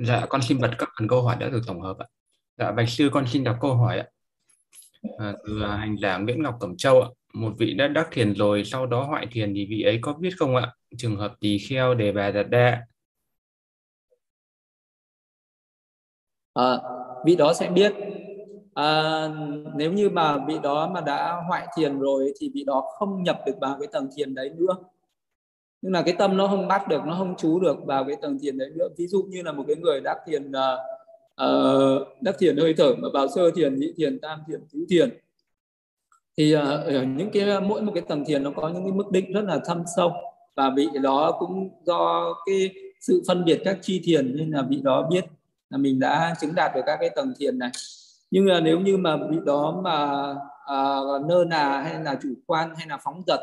Dạ, con xin bật các phần câu hỏi đã được tổng hợp ạ. Dạ, bạch sư con xin đọc câu hỏi ạ. À, từ à, hành giả Nguyễn Ngọc Cẩm Châu ạ. Một vị đã đắc thiền rồi, sau đó hoại thiền thì vị ấy có biết không ạ? Trường hợp tỳ kheo đề bà đạt đa. À, vị đó sẽ biết. À, nếu như mà vị đó mà đã hoại thiền rồi thì vị đó không nhập được vào cái tầng thiền đấy nữa nhưng là cái tâm nó không bắt được nó không chú được vào cái tầng thiền đấy nữa. Ví dụ như là một cái người đắc thiền uh, đắc thiền hơi thở mà vào sơ thiền nhị thiền tam thiền tứ thiền thì uh, ở những cái à, mỗi một cái tầng thiền nó có những cái mức định rất là thâm sâu. Và vị đó cũng do cái sự phân biệt các chi thiền nên là vị đó biết là mình đã chứng đạt được các cái tầng thiền này. Nhưng là nếu như mà vị đó mà uh, nơ nà hay là chủ quan hay là phóng dật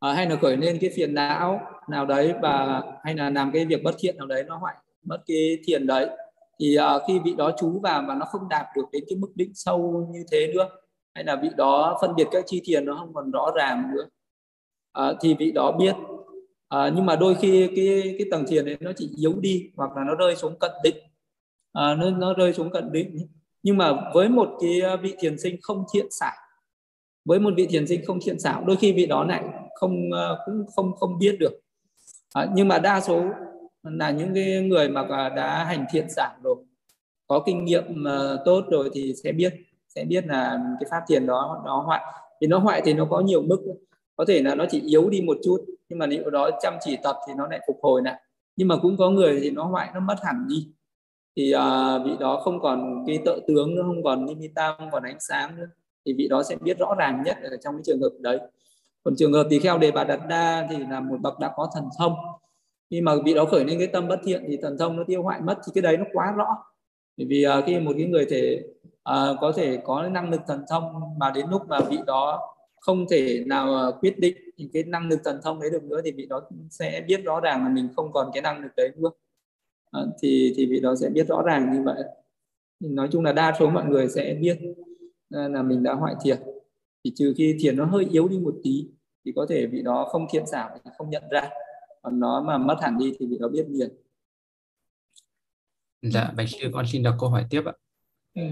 à, hay là khởi lên cái phiền não nào đấy và hay là làm cái việc bất thiện nào đấy nó hoại mất cái thiền đấy. Thì à, khi vị đó chú vào mà nó không đạt được đến cái mức định sâu như thế nữa hay là vị đó phân biệt các chi thiền nó không còn rõ ràng nữa. À, thì vị đó biết. À, nhưng mà đôi khi cái cái tầng thiền đấy nó chỉ yếu đi hoặc là nó rơi xuống cận định. À, nó nó rơi xuống cận định. Nhưng mà với một cái vị thiền sinh không thiện xảo với một vị thiền sinh không thiện xảo đôi khi vị đó lại không ờ, cũng không không biết được. À, nhưng mà đa số là những cái người mà đã hành thiện xảo rồi có kinh nghiệm ờ, tốt rồi thì sẽ biết sẽ biết là cái pháp thiền đó nó hoại. Thì nó hoại thì nó có nhiều mức có thể là nó chỉ yếu đi một chút nhưng mà nếu đó chăm chỉ tập thì nó lại phục hồi lại. Nhưng mà cũng có người thì nó hoại nó mất hẳn đi. Thì uh, vị đó không còn cái tự tướng nữa không còn nimitta không còn ánh sáng nữa. Thì vị đó sẽ biết rõ ràng nhất ở trong cái trường hợp đấy còn trường hợp tỳ kheo đề bà đặt đa thì là một bậc đã có thần thông. Khi mà bị đó khởi lên cái tâm bất thiện thì thần thông nó tiêu hoại mất thì cái đấy nó quá rõ. Bởi vì uh, khi một cái người thể uh, có thể có năng lực thần thông mà đến lúc mà vị đó không thể nào uh, quyết định thì cái năng lực thần thông đấy được nữa thì vị đó sẽ biết rõ ràng là mình không còn cái năng lực đấy nữa. Uh, thì thì vị đó sẽ biết rõ ràng như vậy. Nói chung là đa số mọi người sẽ biết là mình đã hoại thiền thì trừ khi thiền nó hơi yếu đi một tí thì có thể vị đó không thiện xảo không nhận ra còn nó mà mất hẳn đi thì vị đó biết liền dạ bạch sư con xin đọc câu hỏi tiếp ạ ừ.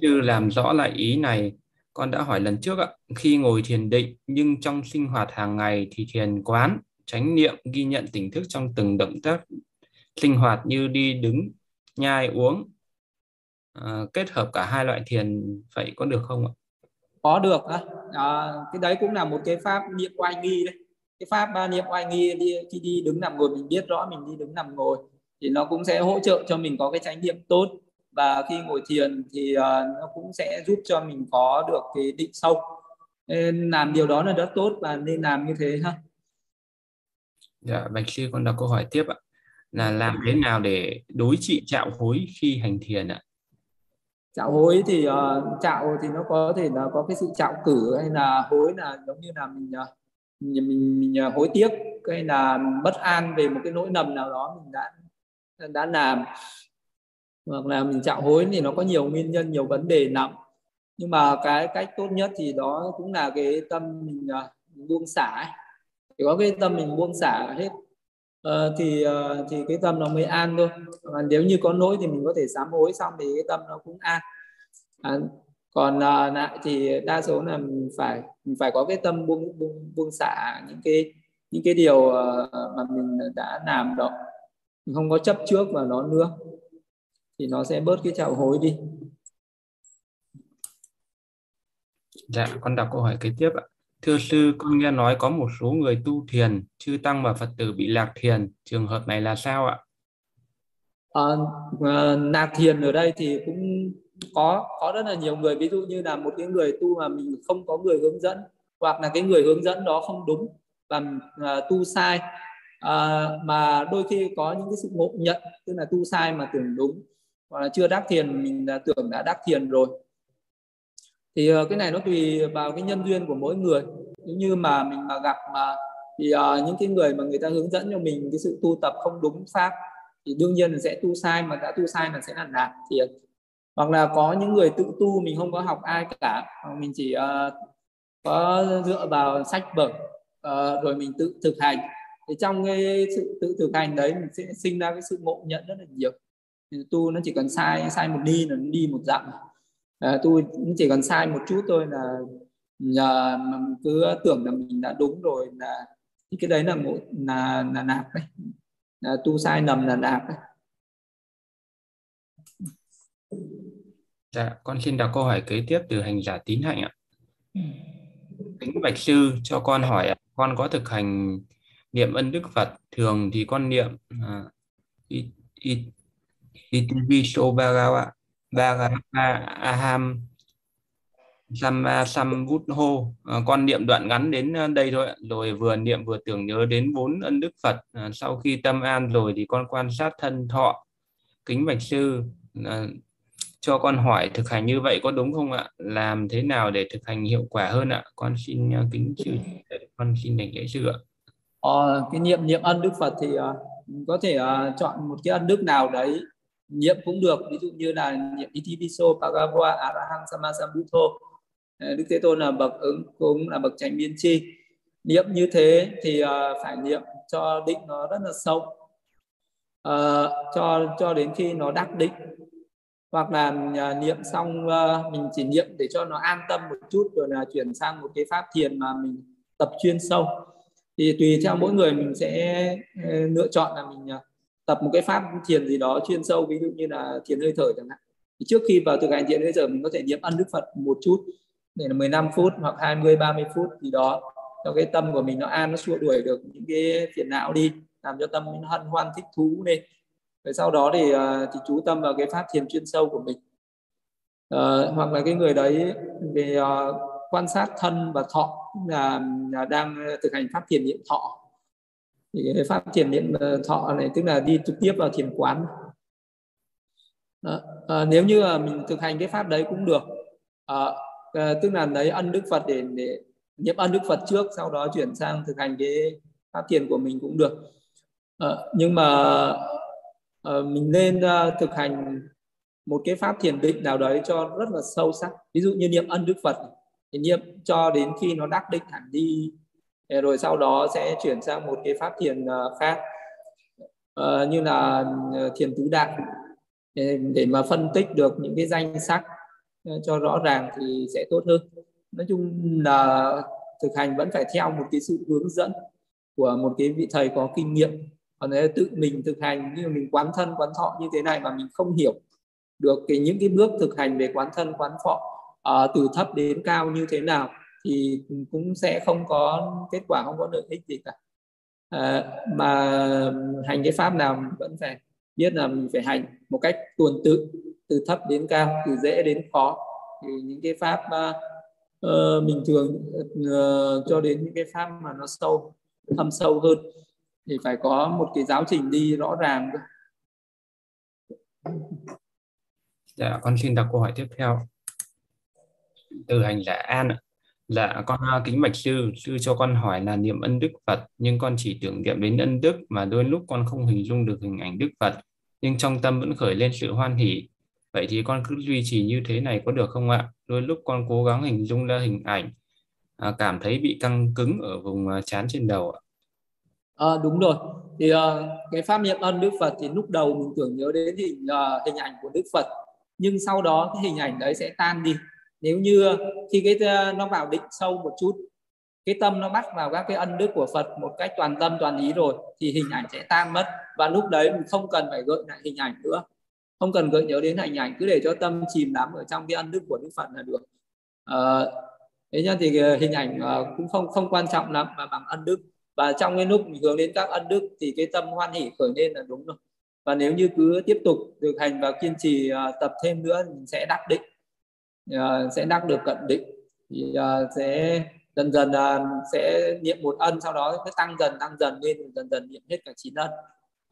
sư làm rõ lại ý này con đã hỏi lần trước ạ khi ngồi thiền định nhưng trong sinh hoạt hàng ngày thì thiền quán chánh niệm ghi nhận tỉnh thức trong từng động tác sinh hoạt như đi đứng nhai uống uh, kết hợp cả hai loại thiền vậy có được không ạ? Có được á. À, cái đấy cũng là một cái pháp niệm oai nghi đấy. Cái pháp ba niệm oai nghi đi khi đi đứng nằm ngồi mình biết rõ mình đi đứng nằm ngồi thì nó cũng sẽ hỗ trợ cho mình có cái chánh niệm tốt. Và khi ngồi thiền thì uh, nó cũng sẽ giúp cho mình có được cái định sâu. Nên làm điều đó là rất tốt và nên làm như thế ha. Dạ bạch sư con đọc câu hỏi tiếp ạ. Là làm thế nào để đối trị trạo hối khi hành thiền ạ? Chạo hối thì ờ, uh, chạo thì nó có thể là có cái sự chạo cử hay là hối là giống như là mình ờ, mình mình, mình ờ, hối tiếc hay là bất an về một cái nỗi lầm nào đó mình đã đã làm hoặc là mình chạo hối thì nó có nhiều nguyên nhân nhiều vấn đề nặng nhưng mà cái cách tốt nhất thì đó cũng là cái tâm mình, mình buông xả ấy. thì có cái tâm mình buông xả hết uh, thì uh, thì cái tâm nó mới an thôi. Và nếu như có nỗi thì mình có thể sám hối xong thì cái tâm nó cũng an. À, còn uh, lại thì đa số là mình phải mình phải có cái tâm buông buông buông xả những cái những cái điều uh, mà mình đã làm đó. Mình không có chấp trước vào nó nữa thì nó sẽ bớt cái trạo hối đi. Dạ con đọc câu hỏi kế tiếp ạ. Thưa sư, con nghe nói có một số người tu thiền, chư tăng và Phật tử bị lạc thiền. Trường hợp này là sao ạ? À, ờ, lạc thiền ở đây thì cũng có có rất là nhiều người ví dụ như là một cái người tu mà mình không có người hướng dẫn hoặc là cái người hướng dẫn đó không đúng và uh, tu sai uh, mà đôi khi có những cái sự ngộ nhận tức là tu sai mà tưởng đúng hoặc là chưa đắc thiền mình đã tưởng đã đắc thiền rồi thì uh, cái này nó tùy vào cái nhân duyên của mỗi người. Nếu như mà mình mà gặp mà thì uh, những cái người mà người ta hướng dẫn cho mình cái sự tu tập không đúng pháp thì đương nhiên là sẽ tu sai mà đã tu sai là sẽ là lạc thiền ờ, hoặc là có những người tự tu mình không có học ai cả mình chỉ uh, có dựa vào sách vở uh, rồi mình tự thực hành. Thì trong cái sự tự thực hành đấy mình sẽ sinh ra cái sự ngộ nhận rất là nhiều. Thì tu nó chỉ cần sai sai một đi là nó đi một dặm à, nó chỉ cần sai một chút thôi là nhờ mà cứ tưởng là mình đã đúng rồi là thì cái đấy là một là là nạp đấy là tu sai nầm là nạp đấy Dạ, con xin đọc câu hỏi kế tiếp từ hành giả tín hạnh ạ. Kính bạch sư cho con hỏi con có thực hành niệm ân đức Phật thường thì con niệm uh, Itiviso Bhagava Bhagava À, à, aham Samma Samvutho à, ờ, con niệm đoạn ngắn đến ờ, đây thôi rồi vừa niệm vừa tưởng nhớ đến bốn ân đức Phật. À, sau khi tâm an rồi thì con quan sát thân thọ kính bạch sư. À, cho con hỏi thực hành như vậy có đúng không ạ? Làm thế nào để thực hành hiệu quả hơn ạ? Con xin kính sư con xin đảnh lễ sư ạ. Ờ, cái niệm niệm ân đức Phật thì uh, có thể uh, chọn một cái ân đức nào đấy niệm cũng được ví dụ như là niệm Itiviso pagava Araham Sammasambuddho Đức Thế Tôn là bậc ứng cũng là bậc tránh biên chi. Niệm như thế thì uh, phải niệm cho định nó rất là sâu. Uh, cho cho đến khi nó đắc định. Hoặc là ờ, uh, niệm xong uh, mình chỉ niệm để cho nó an tâm một chút rồi là chuyển sang một cái pháp thiền mà mình tập chuyên sâu. Thì tùy theo mỗi người mình sẽ uh, lựa chọn là mình uh, tập một cái pháp thiền gì đó chuyên sâu ví dụ như là thiền hơi thở chẳng hạn. Thì trước khi vào thực hành thiền hơi thở mình có thể niệm ân đức Phật một chút để là 15 phút hoặc 20 30 phút gì đó. Cho cái tâm của mình nó an nó xua đuổi được những cái phiền não đi làm cho tâm nó hân hoan thích thú lên rồi sau đó thì à, thì chú tâm vào cái pháp thiền chuyên sâu của mình. À, hoặc là cái người đấy về uh, quan sát thân và thọ là, là đang thực hành pháp thiền niệm thọ thì pháp thiền niệm ờ, thọ này tức là đi trực tiếp vào thiền quán. À, À, nếu như là mình thực hành cái pháp đấy cũng được. À, à, tức là lấy ân đức Phật để để niệm ân đức Phật trước sau đó chuyển sang thực hành cái pháp thiền của mình cũng được. À, nhưng mà à, mình nên à, thực hành một cái pháp thiền định nào đấy cho rất là sâu sắc. Ví dụ như niệm ân đức Phật thì niệm cho đến khi nó đắc định hẳn đi rồi sau đó sẽ chuyển sang một cái pháp thiền à, khác ờ, như là ờ, thiền tứ đại. Để, để mà phân tích được những cái danh sắc ờ, cho rõ ràng thì sẽ tốt hơn. Nói chung là thực hành vẫn phải theo một cái sự hướng dẫn của một cái vị thầy có kinh nghiệm. Còn nếu tự mình thực hành như mình quán thân quán thọ như thế này mà mình không hiểu được cái những cái bước thực hành về quán thân quán thọ uh, từ thấp đến cao như thế nào thì cũng sẽ không có kết quả không có lợi ích gì cả. À, mà hành cái pháp nào vẫn phải biết là mình phải hành một cách tuần tự từ thấp đến cao từ dễ đến khó. Thì những cái pháp uh, thường uh, cho đến những cái pháp mà nó sâu thâm sâu hơn thì phải có một cái giáo trình đi rõ ràng Dạ, con xin đọc câu hỏi tiếp theo. Từ hành giả An ạ. Dạ, con kính bạch sư, sư cho con hỏi là niệm ân đức Phật, nhưng con chỉ tưởng niệm đến ân đức mà đôi lúc con không hình dung được hình ảnh đức Phật, nhưng trong tâm vẫn khởi lên sự hoan hỷ. Vậy thì con cứ duy trì như thế này có được không ạ? Đôi lúc con cố gắng hình dung ra hình ảnh, à, cảm thấy bị căng cứng ở vùng à, chán trên đầu ạ. À, đúng rồi. Thì uh, cái pháp niệm ân Đức Phật thì lúc đầu mình tưởng nhớ đến hình uh, hình ảnh của Đức Phật, nhưng sau đó cái hình ảnh đấy sẽ tan đi. Nếu như khi cái ờ, nó vào định sâu một chút, cái tâm nó bắt vào các cái ân đức của Phật một cách toàn tâm toàn ý rồi thì hình ảnh sẽ tan mất. Và lúc đấy mình không cần phải gợi lại hình ảnh nữa. Không cần gợi nhớ đến hình ảnh cứ để cho tâm chìm đắm ở trong cái ân đức của đức phật là được. À, thế nhá thì ờ, hình ảnh cũng không không quan trọng lắm mà bằng ân đức. Và trong cái lúc mình hướng đến các ân đức thì cái tâm hoan hỷ khởi lên là đúng rồi. Và nếu như cứ tiếp tục thực hành và kiên trì tập thêm nữa mình sẽ đắc định uh, sẽ đắc được cận định. Thì uh, sẽ dần dần uh, sẽ niệm một ân sau đó sẽ tăng dần tăng dần lên dần dần niệm hết cả chín ân.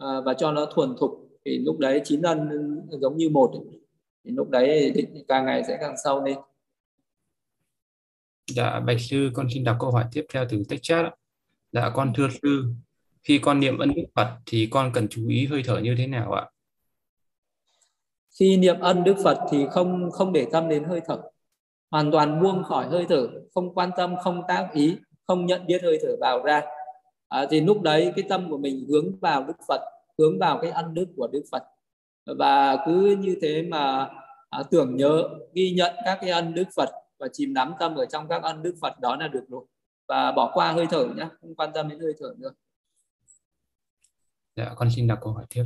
Uh, và cho nó thuần thục. Thì lúc đấy chín ân giống như một. Thì lúc đấy định càng ngày sẽ càng sâu lên. Dạ, Bạch Sư, con xin đọc câu hỏi tiếp theo từ text chat. Dạ, con thưa Sư, khi con niệm ân đức Phật thì con cần chú ý hơi thở như thế nào ạ? Khi niệm ân đức Phật thì không không để tâm đến hơi thở, hoàn toàn buông khỏi hơi thở, không quan tâm, không tác ý, không nhận biết hơi thở vào ra. À, thì lúc đấy cái tâm của mình hướng vào Đức Phật hướng vào cái ân đức của Đức Phật. Và cứ như thế mà à, tưởng nhớ ghi nhận các cái ân đức Phật và chìm đắm tâm ở trong các ân đức Phật đó là được rồi. Và bỏ qua hơi thở nhé không quan tâm đến hơi thở nữa. Dạ con xin đọc câu hỏi tiếp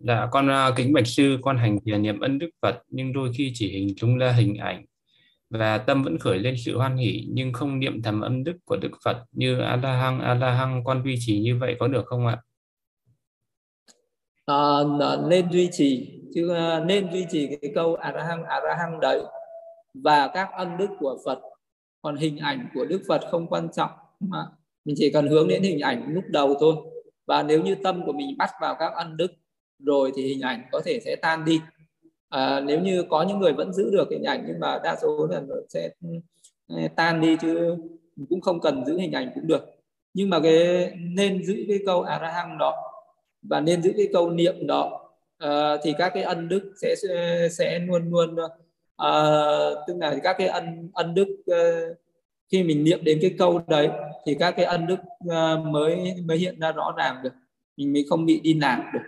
dạ con uh, kính bạch sư con hành thiền niệm ân đức Phật nhưng đôi khi chỉ hình dung ra hình ảnh và tâm vẫn khởi lên sự hoan hỷ nhưng không niệm thầm ân đức của Đức Phật như A La Hăng A La Hăng con duy trì như vậy có được không ạ? À, nên duy trì chứ à, nên duy trì cái câu A La Hăng A La Hăng đấy. Và các ân đức của Phật còn hình ảnh của Đức Phật không quan trọng mà mình chỉ cần hướng đến hình ảnh lúc đầu thôi. Và nếu như tâm của mình bắt vào các ân đức rồi thì hình ảnh có thể sẽ tan đi. À, nếu như có những người vẫn giữ được hình ảnh nhưng mà đa số là nó sẽ ừ, tan đi chứ cũng không cần giữ hình ảnh cũng được. Nhưng mà cái nên giữ cái câu arahang đó và nên giữ cái câu niệm đó à, thì các cái ân đức sẽ sẽ luôn luôn à, tức là các cái ân ân đức uh, khi mình niệm đến cái câu đấy thì các cái ân đức uh, mới mới hiện ra rõ ràng được. Mình mới không bị đi lạc được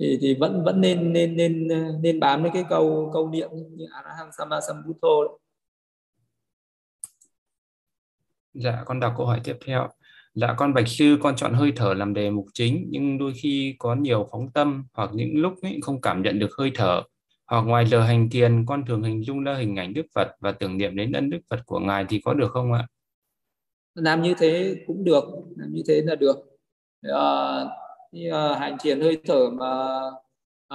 thì thì vẫn vẫn nên nên nên nên bám với cái câu câu niệm như arahang sama sambuddho dạ con đọc câu hỏi tiếp theo. Dạ con bạch sư con chọn hơi thở làm đề mục chính nhưng đôi khi có nhiều phóng tâm hoặc những lúc ấy không cảm nhận được hơi thở. Hoặc ngoài giờ hành thiền con thường hình dung ra hình ảnh đức phật và tưởng niệm đến ân đức phật của ngài thì có được không ạ? Làm như thế cũng được làm như thế là được. À, như uh, hành thiền hơi thở mà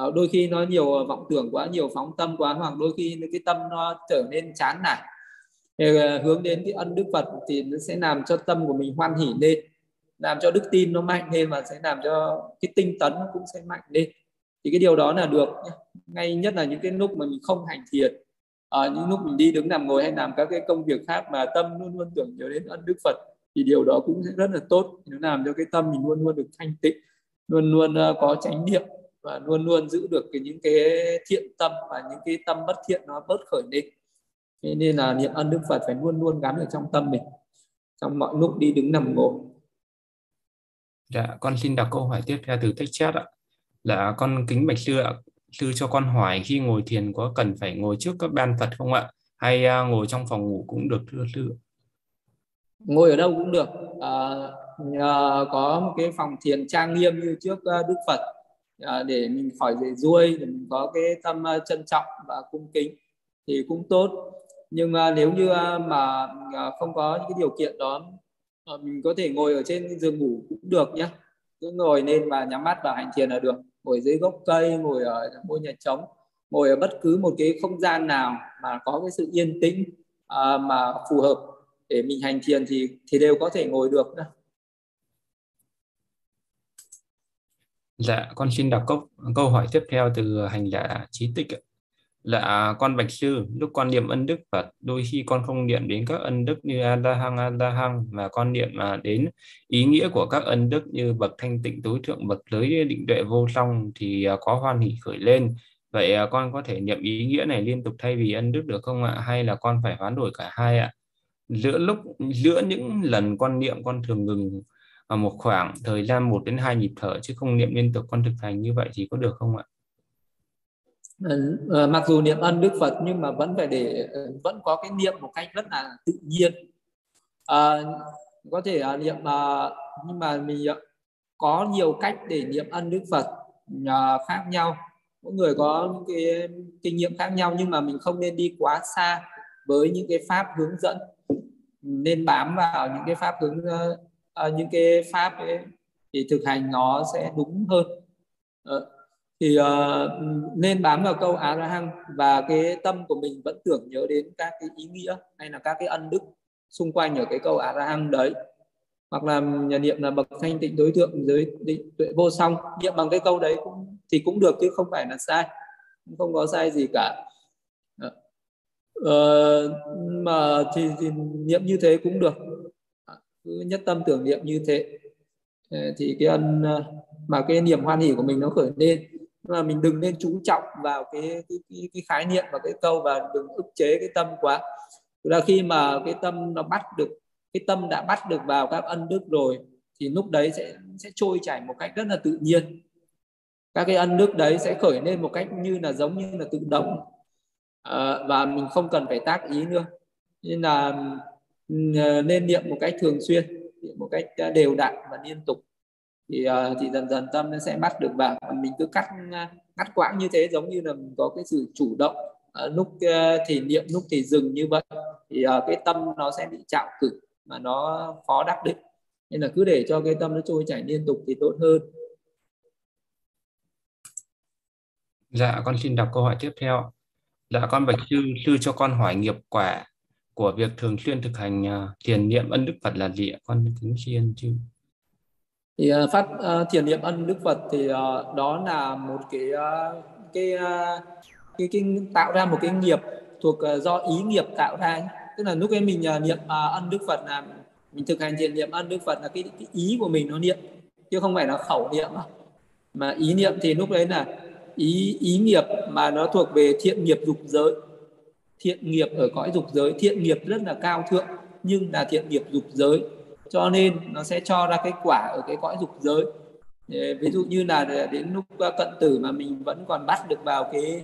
uh, đôi khi nó nhiều vọng tưởng quá nhiều phóng tâm quá hoặc đôi khi cái tâm nó trở nên chán nản. Thì, uh, hướng đến cái ân đức phật thì nó sẽ làm cho tâm của mình hoan hỉ lên làm cho đức tin nó mạnh lên và sẽ làm cho cái tinh tấn nó cũng sẽ mạnh lên. Thì cái điều đó là được ngay nhất là những cái lúc mà mình không hành thiền ở những lúc mình đi đứng nằm ngồi hay làm các cái công việc khác mà tâm luôn luôn tưởng nhớ đến ân đức phật thì điều đó cũng sẽ rất là tốt. Nó làm cho cái tâm mình luôn luôn được thanh tịnh luôn luôn ờ, có chánh niệm và luôn luôn giữ được cái những cái thiện tâm và những cái tâm bất thiện nó bớt khởi lên thế nên là niệm ân đức phật phải luôn luôn gắn ở trong tâm mình trong mọi lúc đi đứng nằm ngồi dạ con xin đọc câu hỏi tiếp theo từ text chat ạ. Là con kính bạch sư ạ sư cho con hỏi khi ngồi thiền có cần phải ngồi trước các ban phật không ạ? Hay à, ngồi trong phòng ngủ cũng được thưa sư ngồi ở đâu cũng được. À, uh, có một cái phòng thiền trang nghiêm như trước uh, Đức Phật uh, để mình khỏi dễ ruôi để mình có cái tâm uh, trân trọng và cung kính thì cũng tốt. Nhưng uh, nếu như uh, mà uh, không có những cái điều kiện đó uh, mình có thể ngồi ở trên giường ngủ cũng được nhé cứ ngồi lên và nhắm mắt vào hành thiền là được. Ngồi dưới gốc cây ngồi ở ngôi nhà trống ngồi ở bất cứ một cái không gian nào mà có cái sự yên tĩnh uh, mà phù hợp để mình hành thiền thì thì đều có thể ngồi được. Dạ, con xin đọc câu, câu hỏi tiếp theo từ hành giả trí tịch. Dạ, con bạch sư, lúc con niệm ân đức Phật, đôi khi con không niệm đến các ân đức như A La Hăng A La Hăng mà con niệm mà đến ý nghĩa của các ân đức như bậc thanh tịnh tối thượng, bậc giới định tuệ vô song thì à, có hoan hỷ khởi lên. Vậy à, con có thể niệm ý nghĩa này liên tục thay vì ân đức được không ạ? Hay là con phải hoán đổi cả hai ạ? Giữa lúc giữa những lần con niệm con thường ngừng ở một khoảng thời gian 1 đến 2 nhịp thở chứ không niệm liên tục con thực hành như vậy thì có được không ạ? Ừ, ờ, mặc dù niệm ân đức Phật nhưng mà vẫn phải để ờ, vẫn có cái niệm một cách rất là tự nhiên. À, có thể là niệm à, nhưng mà mình có nhiều cách để niệm ân đức Phật à, khác nhau. Mỗi người có những cái kinh nghiệm khác nhau nhưng mà mình không nên đi quá xa với những cái pháp hướng dẫn. Nên bám vào những cái pháp hướng uh, Ờ, những cái pháp ấy, thì thực hành nó sẽ đúng hơn. Ờ, thì uh, nên bám vào câu á la hăng và cái tâm của mình vẫn tưởng nhớ đến các cái ý nghĩa hay là các cái ân đức xung quanh ở cái câu á la hăng đấy. Hoặc là nhà niệm là bậc thanh tịnh đối tượng giới định tuệ vô song. Niệm bằng cái câu đấy cũng thì cũng được chứ không phải là sai không có sai gì cả. Ờ, mà thì, thì niệm như thế cũng được cứ nhất tâm tưởng niệm như thế. Ờ, thì cái ân ờ, mà cái niềm hoan hỷ của mình nó khởi lên. Là mình đừng nên chú trọng vào cái cái, cái, cái khái niệm và cái câu và đừng ức chế cái tâm quá. Là khi mà cái tâm nó bắt được cái tâm đã bắt được vào các ân đức rồi thì lúc đấy sẽ sẽ trôi chảy một cách rất là tự nhiên. Các cái ân đức đấy sẽ khởi lên một cách như là giống như là tự động. À, và mình không cần phải tác ý nữa. Nên là nên niệm một cách thường xuyên, niệm một cách à, đều đặn và liên tục. Thì à, thì dần dần tâm nó sẽ bắt được vào. Mình cứ cắt à, cắt quãng như thế giống như là mình có cái sự chủ động lúc thì niệm, lúc thì dừng như vậy, thì cái tâm nó sẽ bị chạo cử mà nó khó đắc định. Nên là cứ để cho cái tâm nó trôi chảy liên tục thì tốt hơn. Dạ con xin đọc câu hỏi tiếp theo. Dạ con bạch sư sư cho con hỏi nghiệp quả của việc thường xuyên thực hành uh, thiền niệm ân đức phật là gì ạ? Con kính xin chứ thì uh, phát uh, thiền niệm ân đức phật thì uh, đó là một cái uh, cái, uh, cái cái tạo ra một cái nghiệp thuộc uh, do ý nghiệp tạo ra tức là lúc ấy mình uh, niệm uh, ân đức phật là mình thực hành thiền niệm ân đức phật là cái, cái ý của mình nó niệm chứ không phải là khẩu niệm mà ý niệm thì lúc đấy là ý ý nghiệp mà nó thuộc về thiện nghiệp dục giới thiện nghiệp ở cõi dục giới thiện nghiệp rất là cao thượng nhưng là thiện nghiệp dục giới. Cho nên nó sẽ cho ra cái quả ở cái cõi dục giới. Ví dụ như là đến lúc à, cận tử mà mình vẫn còn bắt được vào cái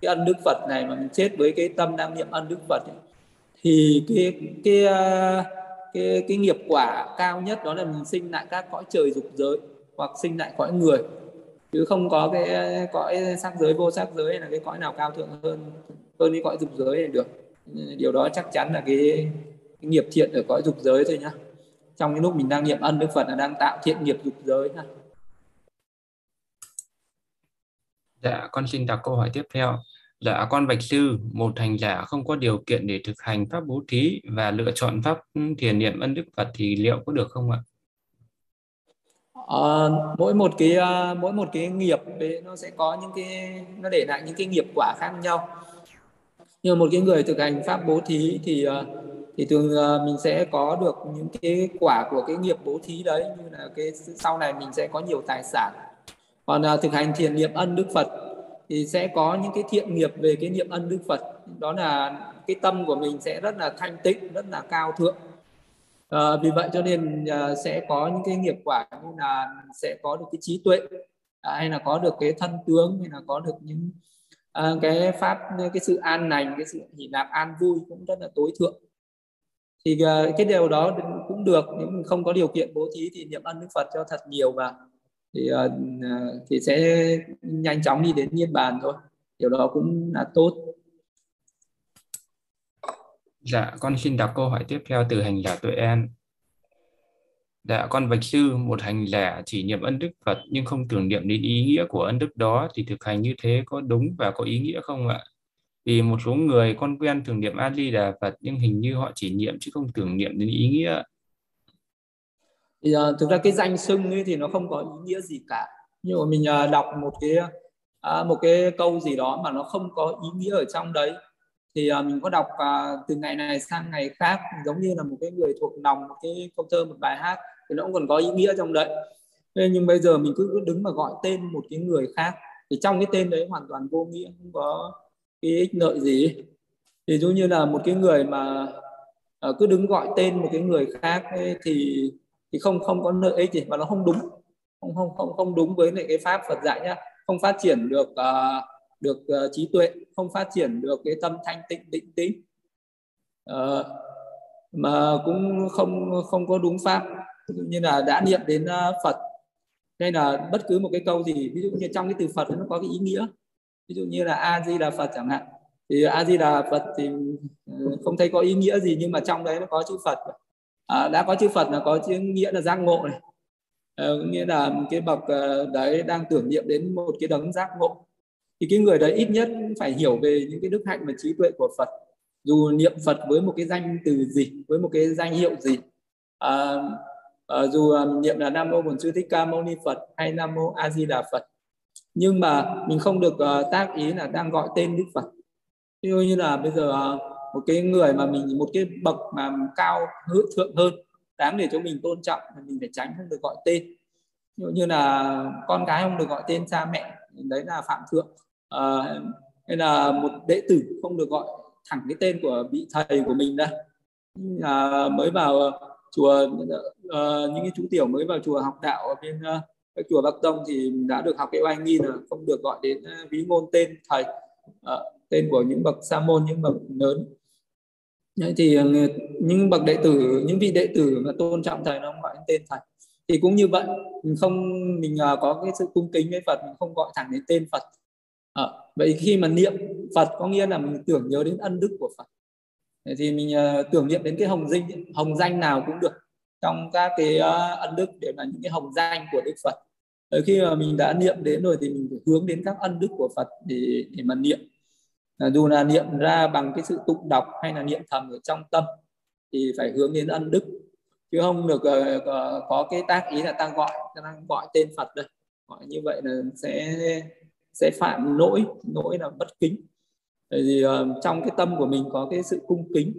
cái ân đức Phật này mà mình chết với cái tâm đang niệm ân đức Phật ấy, thì cái cái à, cái cái nghiệp quả cao nhất đó là mình sinh lại các cõi trời dục giới hoặc sinh lại cõi người. Chứ không có cái à, cõi sắc giới vô sắc giới là cái cõi nào cao thượng hơn hơn cái cõi dục giới này được điều đó chắc chắn là cái, cái nghiệp thiện ở cõi dục giới thôi nhá trong cái lúc mình đang niệm ân đức phật là đang tạo thiện nghiệp dục giới nhá dạ con xin đọc câu hỏi tiếp theo Dạ con bạch sư, một hành giả không có điều kiện để thực hành pháp bố thí và lựa chọn pháp thiền niệm ân đức Phật thì liệu có được không ạ? À, mỗi một cái uh, mỗi một cái nghiệp đấy nó sẽ có những cái nó để lại những cái nghiệp quả khác nhau. Nhưng một cái người thực hành pháp bố thí thì ờ, thì thường ờ, mình sẽ có được những cái quả của cái nghiệp bố thí đấy như là cái sau này mình sẽ có nhiều tài sản. Còn ờ, thực hành thiền niệm ân đức Phật thì sẽ có những cái thiện nghiệp về cái niệm ân đức Phật đó là cái tâm của mình sẽ rất là thanh tịnh rất là cao thượng à, vì vậy cho nên à, sẽ có những cái nghiệp quả như là sẽ có được cái trí tuệ à, hay là có được cái thân tướng hay là có được những à, cái pháp cái sự an lành cái sự hỷ nạp an vui cũng rất là tối thượng. Thì à, cái điều đó cũng được nếu mình không có điều kiện bố thí thì niệm ân đức Phật cho thật nhiều vào thì à, à, thì sẽ nhanh chóng đi đến niết bàn thôi. Điều đó cũng là tốt. Dạ con xin đọc câu hỏi tiếp theo từ hành giả tuệ an dạ con bạch sư một hành giả chỉ niệm ân đức phật nhưng không tưởng niệm đến ý nghĩa của ân đức đó thì thực hành như thế có đúng và có ý nghĩa không ạ? Vì một số người con quen tưởng niệm a di đà phật nhưng hình như họ chỉ niệm chứ không tưởng niệm đến ý nghĩa. Thì uh, thực ra cái danh xưng ấy thì nó không có ý nghĩa gì cả. Nhưng mà mình uh, đọc một cái uh, một cái câu gì đó mà nó không có ý nghĩa ở trong đấy thì uh, mình có đọc uh, từ ngày này sang ngày khác giống như là một cái người thuộc lòng một cái câu thơ một bài hát thì nó cũng còn có ý nghĩa trong đấy. Nên nhưng bây giờ mình cứ đứng mà gọi tên một cái người khác thì trong cái tên đấy hoàn toàn vô nghĩa không có cái ích lợi gì. Thì giống như là một cái người mà uh, cứ đứng gọi tên một cái người khác ấy, thì thì không không có lợi ích gì và nó không đúng. Không không không không đúng với lại cái pháp Phật dạy nhá. Không phát triển được uh, được uh, trí tuệ không phát triển được cái tâm thanh tịnh định tĩnh. Uh, mà cũng không không có đúng pháp. Như là đã niệm đến uh, Phật hay là bất cứ một cái câu gì ví dụ như trong cái từ Phật nó có cái ý nghĩa. Ví dụ như là A Di Đà Phật chẳng hạn. Thì A Di Đà Phật thì không thấy có ý nghĩa gì nhưng mà trong đấy nó có chữ Phật. À, đã có chữ Phật là có chữ nghĩa là giác ngộ này. À, nghĩa là cái bậc đấy đang tưởng niệm đến một cái đấng giác ngộ thì cái người đấy ít nhất phải hiểu về những cái đức hạnh và trí tuệ của Phật. Dù niệm Phật với một cái danh từ gì với một cái danh hiệu gì à, à, dù à, niệm là Nam mô Bổn Sư Thích Ca Mâu Ni Phật hay Nam mô A Di Đà Phật. Nhưng mà mình không được uh, tác ý là đang gọi tên Đức Phật. Ví dụ như là bây giờ uh, một cái người mà mình một cái bậc mà cao hữu thượng hơn đáng để cho mình tôn trọng thì mình phải tránh không được gọi tên. Ví dụ như là con cái không được gọi tên cha mẹ đấy là phạm thượng. Ờ, à, hay là một đệ tử không được gọi thẳng cái tên của vị thầy của mình đây. Là mới vào ờ, chùa uh, những cái chú tiểu mới vào chùa học đạo ở bên các chùa Bắc Tông thì đã được học cái oai nghi là không được gọi đến ví ngôn tên thầy à, tên của những bậc sa môn những bậc lớn. Đấy, thì những bậc đệ tử những vị đệ tử mà tôn trọng thầy nó không gọi tên thầy. Thì cũng như vậy mình không mình có cái sự cung kính với Phật mình không gọi thẳng đến tên Phật à, vậy khi mà niệm Phật có nghĩa là mình tưởng nhớ đến ân đức của Phật. Thì mình uh, tưởng niệm đến cái hồng danh hồng danh nào cũng được trong các cái uh, ân đức để là những cái hồng danh của Đức Phật. Rồi khi mà mình đã niệm đến rồi thì mình phải hướng đến các ân đức của Phật để để mà niệm. À, dù là niệm ra bằng cái sự tụng đọc hay là niệm thầm ở trong tâm thì phải hướng đến ân đức. Chứ không được uh, có cái tác ý là ta gọi ta đang gọi tên Phật đây. Gọi như vậy là sẽ sẽ phạm lỗi lỗi là bất kính. Tại vì uh, trong cái tâm của mình có cái sự cung kính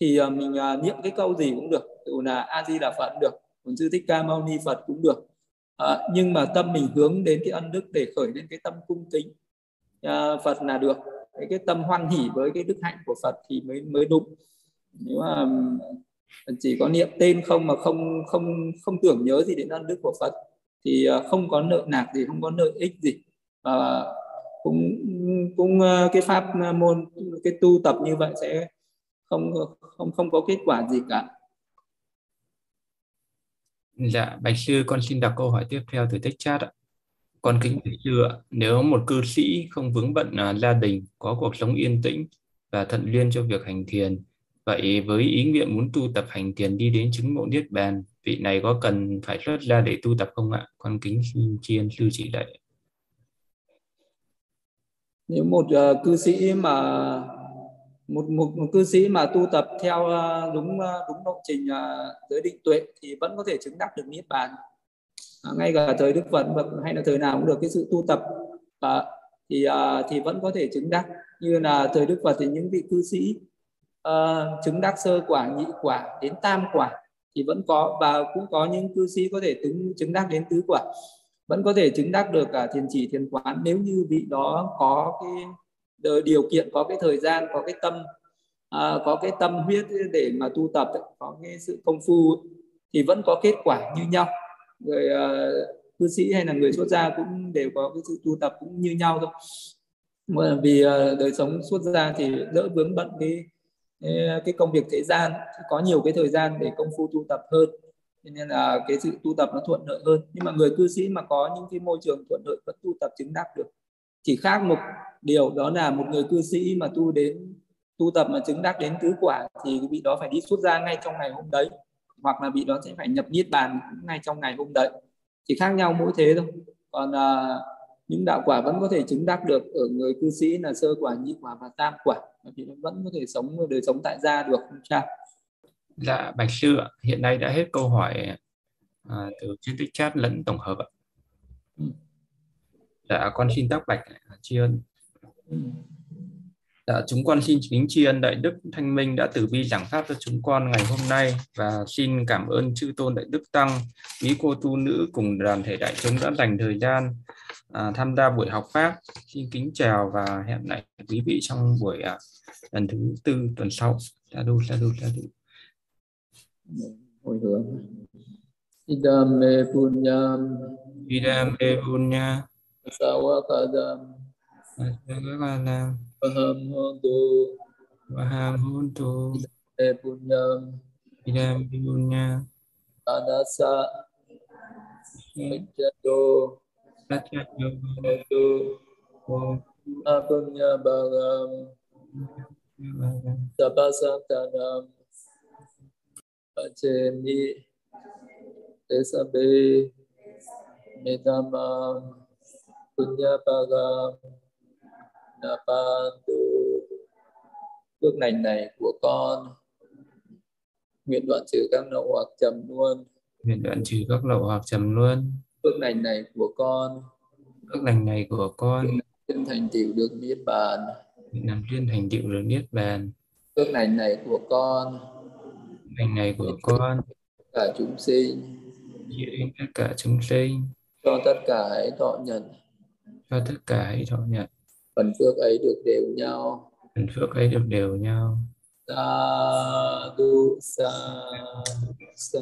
thì uh, mình uh, niệm cái câu gì cũng được dù là a di đà phật được còn sư thích ca mâu ni phật cũng được. Uh, nhưng mà tâm mình hướng đến cái ân đức để khởi lên cái tâm cung kính uh, phật là được. Cái, cái tâm hoan hỉ với cái đức hạnh của phật thì mới mới đúng. Nếu mà chỉ có niệm tên không mà không không không tưởng nhớ gì đến ân đức của phật thì không có nợ nạc gì không có lợi ích gì à, cũng cũng ờ, cái pháp ờ, môn cái tu tập như vậy sẽ không không không có kết quả gì cả Dạ, Bạch Sư, con xin đặt câu hỏi tiếp theo từ tích chat ạ. Con kính Bạch Sư ạ, nếu một cư sĩ không vướng bận à, gia đình, có cuộc sống yên tĩnh và thận liên cho việc hành thiền, vậy với ý nguyện muốn tu tập hành thiền đi đến chứng ngộ niết bàn, vị này có cần phải xuất ra để tu tập không ạ? Con kính xin chiên sư chỉ dạy nếu một uh, cư sĩ mà một, một một cư sĩ mà tu tập theo uh, đúng uh, đúng lộ trình uh, giới định tuệ thì vẫn có thể chứng đắc được niết bàn. À, ngay cả thời đức phật hay là thời nào cũng được cái sự tu tập uh, thì uh, thì vẫn có thể chứng đắc. Như là thời đức phật thì những vị cư sĩ uh, chứng đắc sơ quả nhị quả đến tam quả thì vẫn có và cũng có những cư sĩ có thể chứng chứng đắc đến tứ quả vẫn có thể chứng đắc được cả thiền chỉ thiền quán nếu như vị đó có cái ờ, điều kiện có cái thời gian có cái tâm à, có cái tâm huyết để mà tu tập có cái sự công phu thì vẫn có kết quả như nhau. Người ờ, uh, cư sĩ hay là người xuất gia cũng đều có cái sự tu tập cũng như nhau thôi. Mà vì uh, đời sống xuất gia thì đỡ vướng bận cái cái công việc thế gian có nhiều cái thời gian để công phu tu tập hơn nên là cái sự tu tập nó thuận lợi hơn. Nhưng mà người cư sĩ mà có những cái môi trường thuận lợi vẫn tu tập chứng đắc được. Chỉ khác một điều đó là một người cư sĩ mà tu đến tu tập mà chứng đắc đến tứ quả thì vị đó phải đi xuất gia ngay trong ngày hôm đấy hoặc là vị đó sẽ phải nhập niết bàn ngay trong ngày hôm đấy. Chỉ khác nhau mỗi thế thôi. Còn à, những đạo quả vẫn có thể chứng đắc được ở người cư sĩ là sơ quả nhị quả và tam quả thì vẫn có thể sống đời sống tại gia được không sao. Dạ, Bạch Sư ạ, hiện nay đã hết câu hỏi à, từ trên tích chat lẫn tổng hợp ạ. Dạ, con xin tác bạch à, tri ân. Dạ, chúng con xin kính tri ân Đại Đức Thanh Minh đã từ bi giảng pháp cho chúng con ngày hôm nay và xin cảm ơn chư tôn Đại Đức Tăng, quý cô tu nữ cùng đoàn thể đại chúng đã dành thời gian à, tham gia buổi học pháp. Xin kính chào và hẹn lại quý vị trong buổi à, lần thứ tư tuần sau. Sa đu, sa đu, sa đu hồi hướng idame punyam. Idame punya sawakadam sawakadam paham hontu. Paham hontu. Idame punyam. Idame punya anasa. Mejado Rajado Hontu. Apunya bagam Sapasantanam Pachemi Tesabe Medamam Punyapagam Napantu Phước lành này của con. Nguyện đoạn trừ các lậu hoặc trầm luôn. Nguyện đoạn trừ các lậu hoặc trầm luôn. Phước lành này của con. Phước lành này của con. Nguyện thành tựu được Niết Bàn. Làm duyên thành tựu được Niết Bàn. Phước lành này của con Ngày này của con. cả chúng sinh. Hiện tất cả chúng sinh. Cho tất cả hãy thọ nhận. Cho tất cả hãy thọ nhận. Phần phước ấy được đều nhau. Phần phước ấy được đều nhau. Sa du sa sa